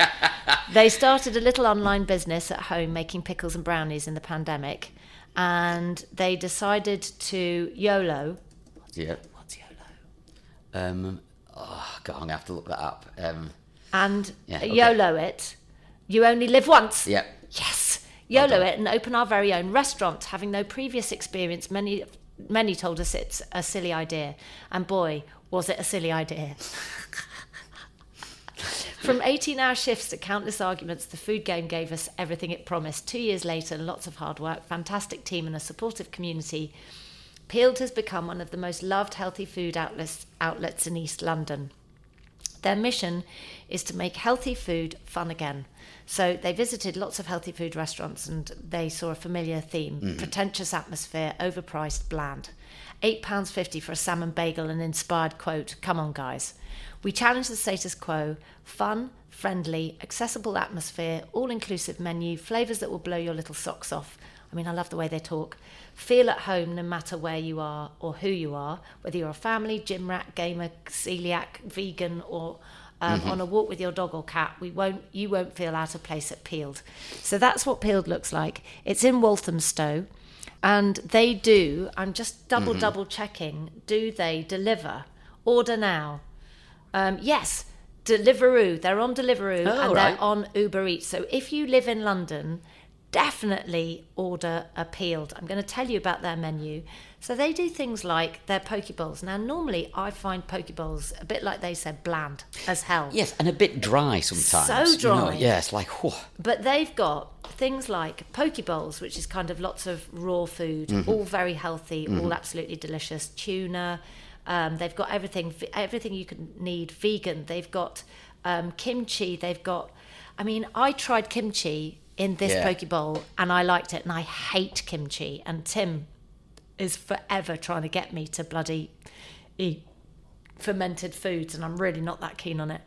They started a little online business at home making pickles and brownies in the pandemic. And they decided to YOLO. Yeah. Um, oh, God, I'm going to have to look that up. Um, And Yeah, okay. YOLO it. You only live once. Yep. Yes, YOLO it and open our very own restaurant. Having no previous experience, many many told us it's a silly idea, and boy, was it a silly idea. From 18 hour shifts to countless arguments, the food game gave us everything it promised. Two years later, lots of hard work, fantastic team, and a supportive community, Peeled has become one of the most loved healthy food outlets, outlets in East London. Their mission is to make healthy food fun again. So they visited lots of healthy food restaurants and they saw a familiar theme mm-hmm. pretentious atmosphere, overpriced, bland. £8.50 for a salmon bagel and inspired quote Come on, guys. We challenge the status quo fun, friendly, accessible atmosphere, all inclusive menu, flavours that will blow your little socks off. I mean, I love the way they talk. Feel at home no matter where you are or who you are, whether you're a family, gym rat, gamer, celiac, vegan, or um, on a walk with your dog or cat. We won't, you won't feel out of place at Peeled. So that's what Peeled looks like. It's in Walthamstow, and they do. I'm just double double checking. Do they deliver? Order now. Um, yes, Deliveroo. They're on Deliveroo Oh, and right. they're on Uber Eats. So if you live in London, definitely order a peeled. I'm going to tell you about their menu. So they do things like their poke bowls. Now, normally I find poke bowls a bit like they said, bland as hell. Yes, and a bit dry sometimes. So you know. dry. Yeah, it's like, whew. But they've got things like poke bowls, which is kind of lots of raw food, Mm-hmm. all very healthy, all absolutely delicious. Tuna. Um, they've got everything, everything you can need vegan. They've got um, kimchi. They've got. I mean, I tried kimchi in this Yeah. poke bowl, and I liked it. And I hate kimchi. And Tim is forever trying to get me to bloody eat fermented foods, and I'm really not that keen on it.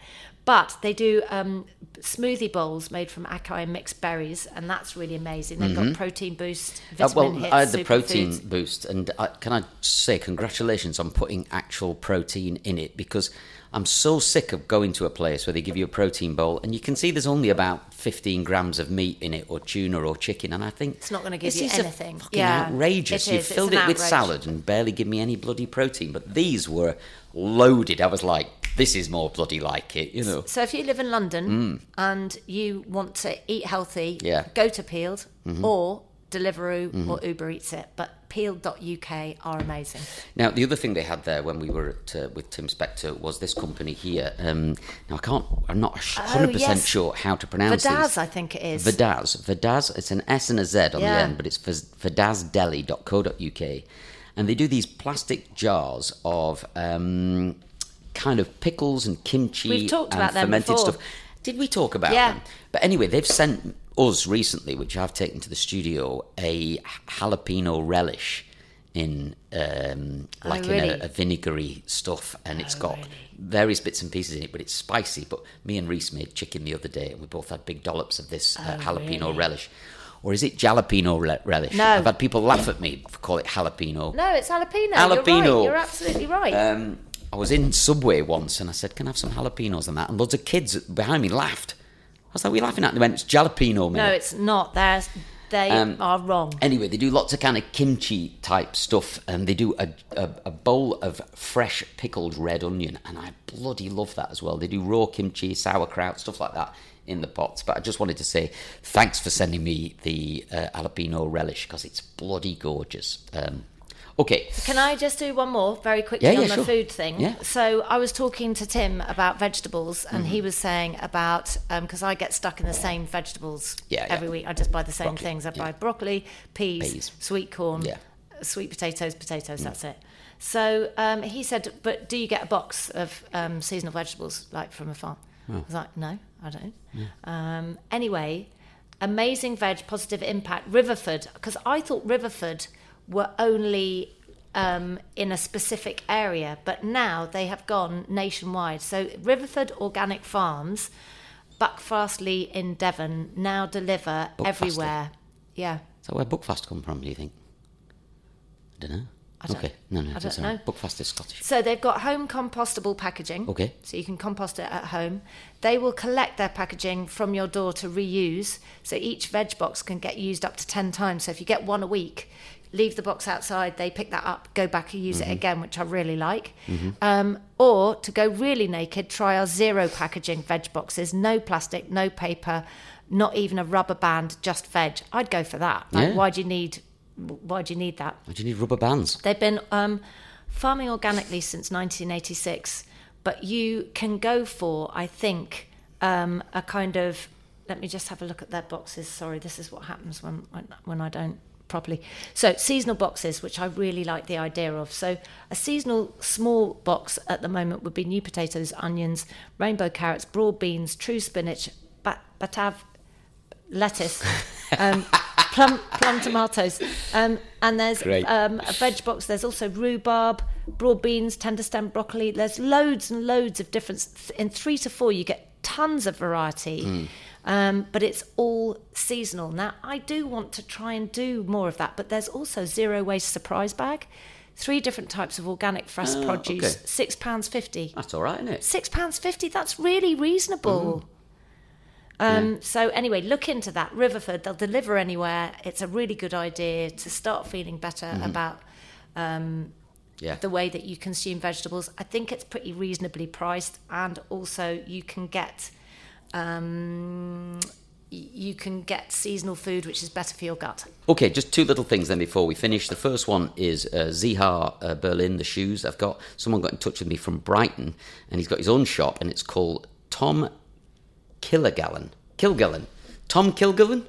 But they do um, smoothie bowls made from acai and mixed berries, and that's really amazing. They've got protein boost, Uh, well, hits, I had the protein superfoods. boost, and I, can I say congratulations on putting actual protein in it because I'm so sick of going to a place where they give you a protein bowl and you can see there's only about 15 grams of meat in it, or tuna, or chicken, and I think It's not gonna give you anything. fucking Yeah, outrageous. you. Filled it with outrage. salad and barely give me any bloody protein, but these were loaded. I was like, this is more bloody like it, you know. So if you live in London and you want to eat healthy, Mm. Yeah. Mm-hmm. go to Peeled or Deliveroo or Uber Eats it. But Peeled.uk are amazing. Now, the other thing they had there when we were at, uh, with Tim Spector was this company here. Um, now, I can't, I'm not hundred percent Oh, yes. sure how to pronounce Vadasz, these. I think it is. Vadasz, Vadasz. It's an S and a Z on the end, but it's vadaszdeli.co.uk, and they do these plastic jars of um, kind of pickles and kimchi We've talked and about fermented before. stuff. Did we talk about Yeah. them? But anyway, they've sent us recently, which I've taken to the studio, a jalapeno relish in um, like in Oh, really? Oh, a, a vinegary stuff, and it's got various bits and pieces in it, but it's spicy. But me and Reese made chicken the other day, and we both had big dollops of this uh, jalapeno Oh, really? relish. Or is it jalapeno re- relish? No. I've had people laugh at me for call it jalapeno. no, it's jalapeno. Jalapeno. You're right. You're absolutely right. Um, I was in Subway once and I said, Can I have some jalapenos and that? And loads of kids behind me laughed. I was like, we're laughing at? And they went, It's jalapeno, no, it's not. They're, they Um, are wrong. Anyway, they do lots of kind of kimchi type stuff, and they do a, a, a bowl of fresh pickled red onion, and I bloody love that as well. They do raw kimchi, sauerkraut, stuff like that in the pots. But I just wanted to say thanks for sending me the uh, jalapeno relish because it's bloody gorgeous. Um, Okay. Can I just do one more very quickly Yeah, yeah, on the sure. food thing? Yeah. Mm-hmm. So I was talking to Tim about vegetables, and he was saying about because I get stuck in the same vegetables Yeah, every week. I just buy the same Broccoli, things. I buy broccoli, peas, Peas. sweet corn, sweet potatoes, potatoes. That's it. So um, he said, "But do you get a box of um, seasonal vegetables like from a farm?" I was like, "No, I don't." Um, anyway, amazing veg, positive impact. Riverford, because I thought Riverford were only um, in a specific area, but now they have gone nationwide. So Riverford Organic Farms, Buckfastleigh in Devon, now deliver Buckfastleigh? everywhere. Yeah. So where Buckfast come from? Do you think? I don't know. I don't- okay. No, no, I don't right. know. Buckfast is Scottish. So they've got home compostable packaging. Okay. So you can compost it at home. They will collect their packaging from your door to reuse. So each veg box can get used up to 10 times. So if you get one a week, leave the box outside, they pick that up, go back and use it again, which I really like. Um, or to go really naked, try our zero packaging veg boxes. No plastic, no paper, not even a rubber band, just veg. I'd go for that. Like, Yeah. why do you need? Why do you need that? Why do you need rubber bands? They've been um, farming organically since 1986, but you can go for, I think, um, a kind of. Let me just have a look at their boxes. Sorry, this is what happens when, when I don't properly. So seasonal boxes, which I really like the idea of. So a seasonal small box at the moment would be new potatoes, onions, rainbow carrots, broad beans, true spinach, bat- batav, lettuce, um, plum plum tomatoes, um, and there's um, a veg box. There's also rhubarb, broad beans, tender stem broccoli. There's loads and loads of different. In three to four, you get tons of variety. Um, but it's all seasonal. Now, I do want to try and do more of that, but there's also zero waste surprise bag, three different types of organic fresh Ah, produce, okay. six pounds fifty. That's all right, isn't it? Six pounds fifty. That's really reasonable. Um, So anyway, look into that. Riverford, they'll deliver anywhere. It's a really good idea to start feeling better about Yeah. the way that you consume vegetables. I think it's pretty reasonably priced, and also you can get um, you can get seasonal food, which is better for your gut. Okay, just two little things then before we finish. The first one is uh, Zeha uh, Berlin, the shoes. I've got someone got in touch with me from Brighton, and he's got his own shop, and it's called Tom Kilgallon. Kilgallon. Tom Kilgallon?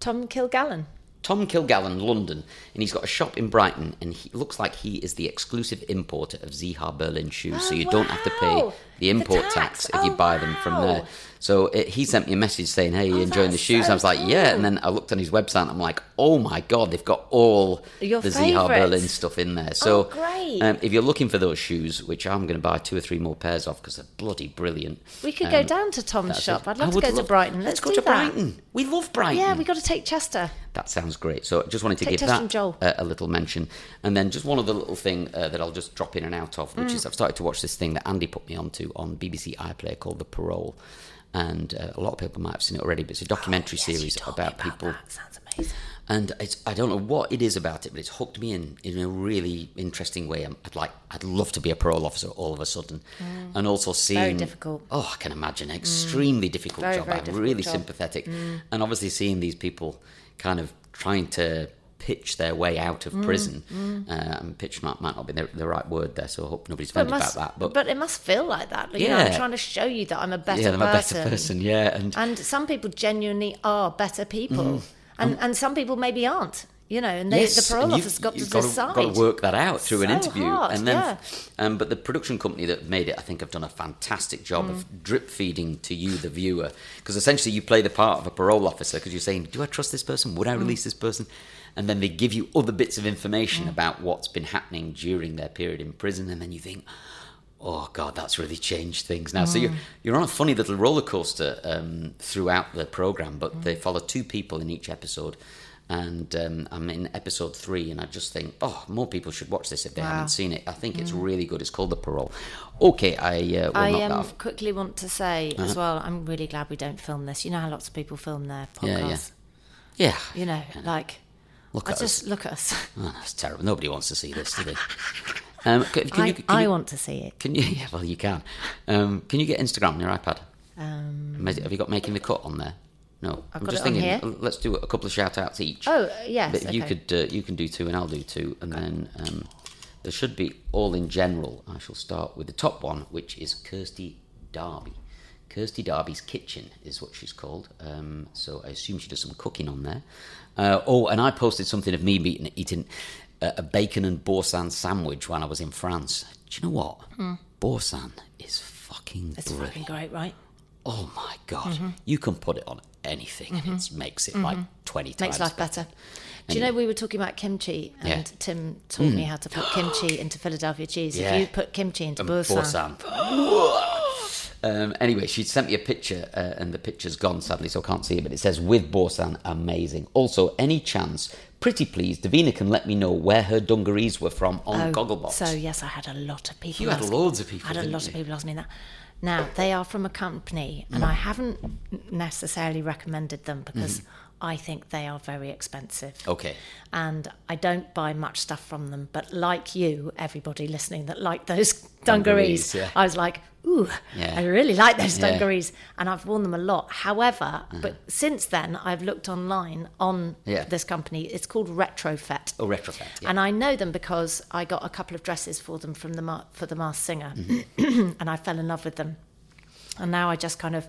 Tom Kilgallon. Tom Kilgallon, London, and he's got a shop in Brighton, and he looks like he is the exclusive importer of Zeha Berlin shoes, so Oh, you don't have to pay wow. the The import tax. tax, if you Oh, buy them from there. So it, he sent me a message saying, "Hey, you Oh, enjoying the shoes?" so I was like, "Yeah," and then I looked on his website, and I'm like, "Oh my god, they've got all Your the Zeha. Berlin stuff in there." So Oh, great. Um, if you're looking for those shoes, which I'm going to buy two or three more pairs of because they're bloody brilliant. We could go um, down to Tom's shop. I'd I love to go to Brighton. Let's Let's, go to that. Brighton. We love Brighton. Yeah, we got to take Chester. That sounds great. So I just wanted to Take give Test that Joel. a, little mention. And then just one other little thing uh, that I'll just drop in and out of, Mm. which is I've started to watch this thing that Andy put me onto on BBC iPlayer called The Parole. And uh, a lot of people might have seen it already, but it's a documentary Oh, Yes, series me about, people. That. Sounds amazing. And it's, I don't know what it is about it, but it's hooked me in in a really interesting way. I'm, I'd like, I'd love to be a parole officer all of a sudden, mm. and also seeing very difficult. Oh, I can imagine, mm. extremely difficult Very, job. very I'm difficult really job. sympathetic, mm. and obviously seeing these people kind of trying to pitch their way out of prison. Um, pitch might, might not be the, the right word there, so I hope nobody's But offended about that. but, but it must feel like that. You know, Yeah. I'm trying to show you that I'm a better yeah, I'm a person. better person. Yeah, and And some people genuinely are better people, Mm-hmm. and and some people maybe aren't. You know, and they, Yes, the parole and officer's got to gotta- decide. Got to work that out through an interview, hard, and then, yeah. um, but the production company that made it, I think, have done a fantastic job Mm. of drip feeding to you, the viewer, because essentially you play the part of a parole officer because you're saying, "Do I trust this person? Would I Mm. release this person?" And then they give you other bits of information about what's been happening during their period in prison, and then you think. Oh God, that's really changed things now. So you're you're on a funny little roller coaster um, throughout the program, but they follow two people in each episode, and um, I'm in episode three, and I just think, oh, more people should watch this if they Wow. haven't seen it. I think it's really good. It's called The Parole. Okay, I uh, will I um. Uh-huh. quickly want to say as well, I'm really glad we don't film this. You know how lots of people film their Yeah, podcasts. yeah. Yeah, You know, like look I at just us. look at us. Oh, that's terrible. Nobody wants to see this, do they? Um, c- can, I, you, can I you, want to see it. Can you? Yeah, well, you can. Um, can you get Instagram on your iPad? Um, Have you got making the cut on there? No, I've am got just it on thinking. here. Let's do a couple of shout outs each. Oh, yes, But you could uh, you can do two, and I'll do two, and then um, there should be all in general. I shall start with the top one, which is Kirsty Darby. Kirsty Darby's Kitchen is what she's called. Um, so I assume she does some cooking on there. Uh, oh, and I posted something of me eating, eating a, a bacon and boursin sandwich when I was in France. Do you know what? Boursin is fucking It's brilliant. fucking great, right? Oh my god! Mm-hmm. You can put it on anything, and it makes it like twenty times Makes life better. Do you know we were talking about kimchi and Yeah. Tim taught me how to put kimchi into Philadelphia cheese. Yeah. If you put kimchi into boursin, Boursin. Um, anyway, she sent me a picture, uh, and the picture's gone sadly, so I can't see it. But it says with Boursin, amazing. Also, any chance, pretty please, Davina can let me know where her dungarees were from on Gogglebox. Oh, So yes, I had a lot of people. You had loads of people, I had a lot you? of people ask me that. Now they are from a company, and I haven't necessarily recommended them because Mm-hmm. I think they are very expensive. okay, and I don't buy much stuff from them. But like you, everybody listening that like those dungarees, Dungarees, yeah. I was like, ooh, Yeah. I really like those Yeah. Uh-huh. dungarees, and I've worn them a lot. However, but since then, I've looked online on this company. It's called Retrofete. oh retrofit. And I know them because I got a couple of dresses for them from the Ma- for the Masked Singer, Mm-hmm. and I fell in love with them. And now I just kind of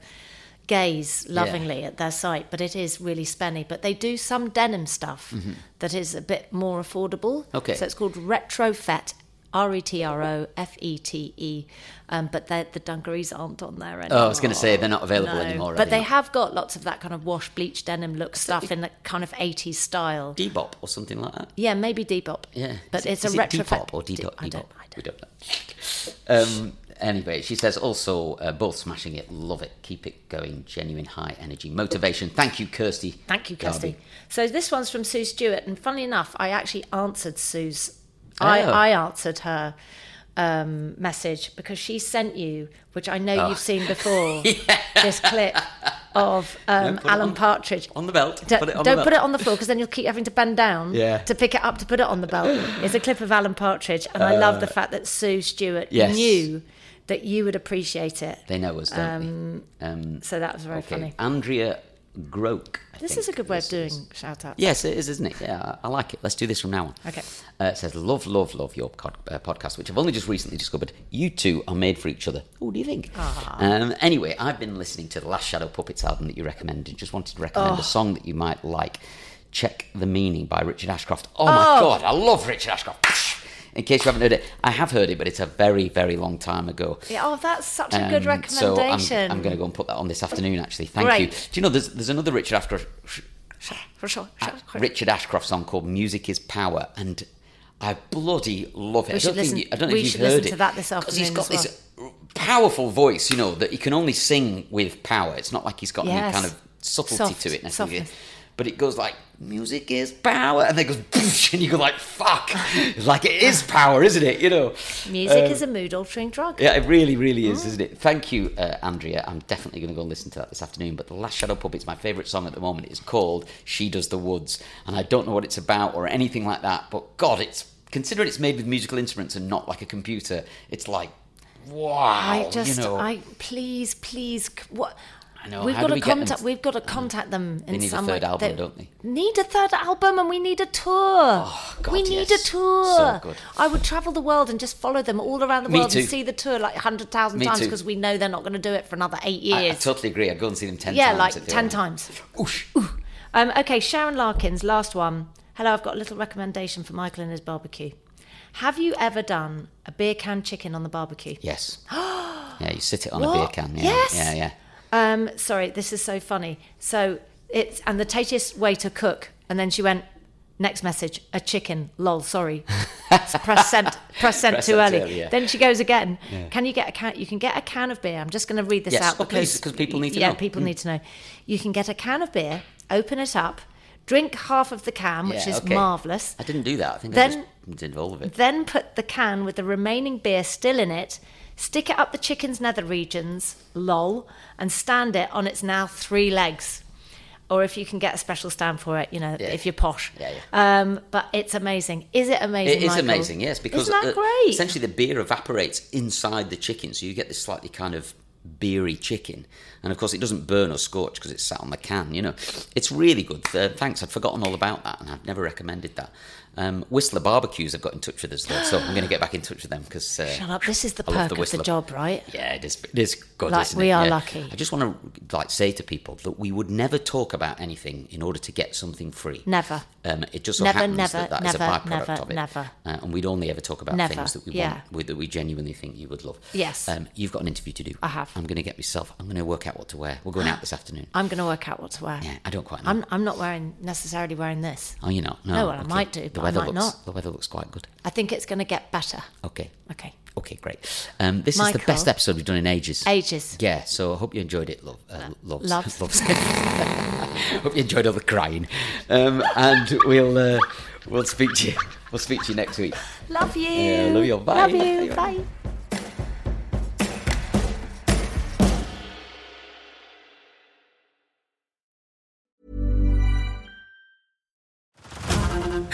gaze lovingly at their site, but it is really spenny. But they do some denim stuff that is a bit more affordable. Mm-hmm. Okay. So it's called Retrofete. R E T R O F E T E, um, but the dungarees aren't on there anymore. oh, I was going to say they're not available No, anymore. but they have got lots of that kind of wash bleach denim look stuff in the kind of 80s style. Debop or something like that. Yeah, maybe Depop. Yeah, but Is it- it's a it retrofit. Depop or De- Depop? I don't. I don't. don't know. Um, anyway, she says also uh, both smashing it, love it, keep it going, genuine high energy motivation. Thank you, Kirsty. Thank you, Kirsty. Darby. So this one's from Sue Stewart, and funnily enough, I actually answered Sue's. Oh. I, I answered her um, message because she sent you, which I know Oh. you've seen before, this clip of um, it Alan on- Partridge. On the belt. Don't, put it on don't the put it on the floor because then you'll keep having to bend down Yeah. to pick it up to put it on the belt. It's a clip of Alan Partridge, and I love the fact that Sue Stewart Uh, yes. knew that you would appreciate it. They know us, don't they? Um, So that was very okay. funny. Andrea Groke. I This think is a good way of doing is. shout out. Yes, it is, isn't it? Yeah, I like it. Let's do this from now on. Okay. Uh, it says, love, love, love your uh, podcast, which I've only just recently discovered. You two are made for each other. What do you think? Um, anyway, I've been listening to the last Shadow Puppets album that you recommended. Just wanted to recommend a song that you might like. Check the Meaning by Richard Ashcroft. Oh, my God, I love Richard Ashcroft. In case you haven't heard it, I have heard it, but it's a very, very long time ago. Yeah, oh, that's such a good Um, So I'm. I'm going to go and put that on this afternoon, actually. Thank Great. you. Do you know, there's, there's another Richard Ashcroft, uh, Richard Ashcroft song called "Music Is Power," and I bloody love it. We I don't listen- think you, I don't know we if you've should heard listen it to that this because he's got as this powerful voice, you know, that he can only sing with power. It's not like he's got any kind of subtlety Soft, to it necessarily. softness. But it goes like music is power, and then it goes and you go like fuck, It's like it is power, isn't it? You know, Music Um, is a mood altering drug. yeah, it really, really is, isn't it? Thank you, uh, Andrea. I'm definitely going to go and listen to that this afternoon. But The Last Shadow Puppets, my favourite song at the moment, is called She Does the Woods. And I don't know what it's about or anything like that. But God, it's considering it's made with musical instruments and not like a computer, it's like, wow. I just, you know, I please, please, what? I know, We've how got to we contact. We've got to contact them in some way. need a third way. album, don't they? Need a third album, and we need a tour. Oh, God, we need yes. a tour. So good. I would travel the world and just follow them all around the Me world too. and see the tour like hundred thousand times because we know they're not going to do it for another eight I, I years. totally agree. I'd go and see them 10 yeah, times. like ten times. Oosh. Um, okay, Sharon Larkins, last one. Hello, I've got a little recommendation for Michael and his barbecue. Have you ever done a beer can chicken on the barbecue? Yes. yeah, you sit it on a beer can. Yeah, Yes. yeah, yeah. Um, sorry, this is so funny. So it's and the tastiest way to cook. And then she went, next message, a chicken. Lol, sorry. press sent. Press sent Press too early. early, yeah. Then she goes again. Can you get a can? You can get a can of beer. I'm just going to read this Yes, out oh, please, because 'cause people need to yeah, know. Mm. people need to know. You can get a can of beer, open it up, drink half of the can, which Yeah, is okay. marvelous. I didn't do that. I think Then- I just did all of it. Then put the can with the remaining beer still in it, stick it up the chicken's nether regions, lol, and stand it on its now three legs. Or if you can get a special stand for it, you know, Yeah. if you're posh. Yeah, Um, but it's amazing. Is it amazing? It is Michael? amazing, yes, because Isn't that uh, great? essentially the beer evaporates inside the chicken, so you get this slightly kind of beery chicken. And of course, it doesn't burn or scorch because it's sat on the can. You know, it's really good. Uh, thanks, I'd forgotten all about that, and I've never recommended that. Um, Whistler Barbecues have got in touch with us though, so I'm going to get back in touch with them because uh, Shut up. This is the I perk the of the job, right? Yeah, it is. It is good. Like, we are Yeah. lucky. I just want to like say to people that we would never talk about anything in order to get something free. Never. Um, it just so Never, happens never, that that is never, a byproduct never, of it. never. Uh, and we'd only ever talk about Never, things that we yeah. want, that we genuinely think you would love. Yes. Um, you've got an interview to do. I have. I'm going to get myself. I'm going to work out what to wear. We're going out this afternoon. I'm going to work out what to wear. Yeah, I don't quite know. I'm, I'm not wearing necessarily wearing this. oh, you know. No, No, well, I okay. might do, I weather looks, not. The weather looks quite good. I think it's going to get better. Okay. Okay. Okay, great. Um, this is the best episode we've done in ages. Ages. Yeah, so I hope you enjoyed it, love. Uh, loves. Loves. loves. hope you enjoyed all the crying. Um, and we'll uh, we'll speak to you. We'll speak to you next week. Love you. Yeah, love you. Bye. Love you. Bye. Bye.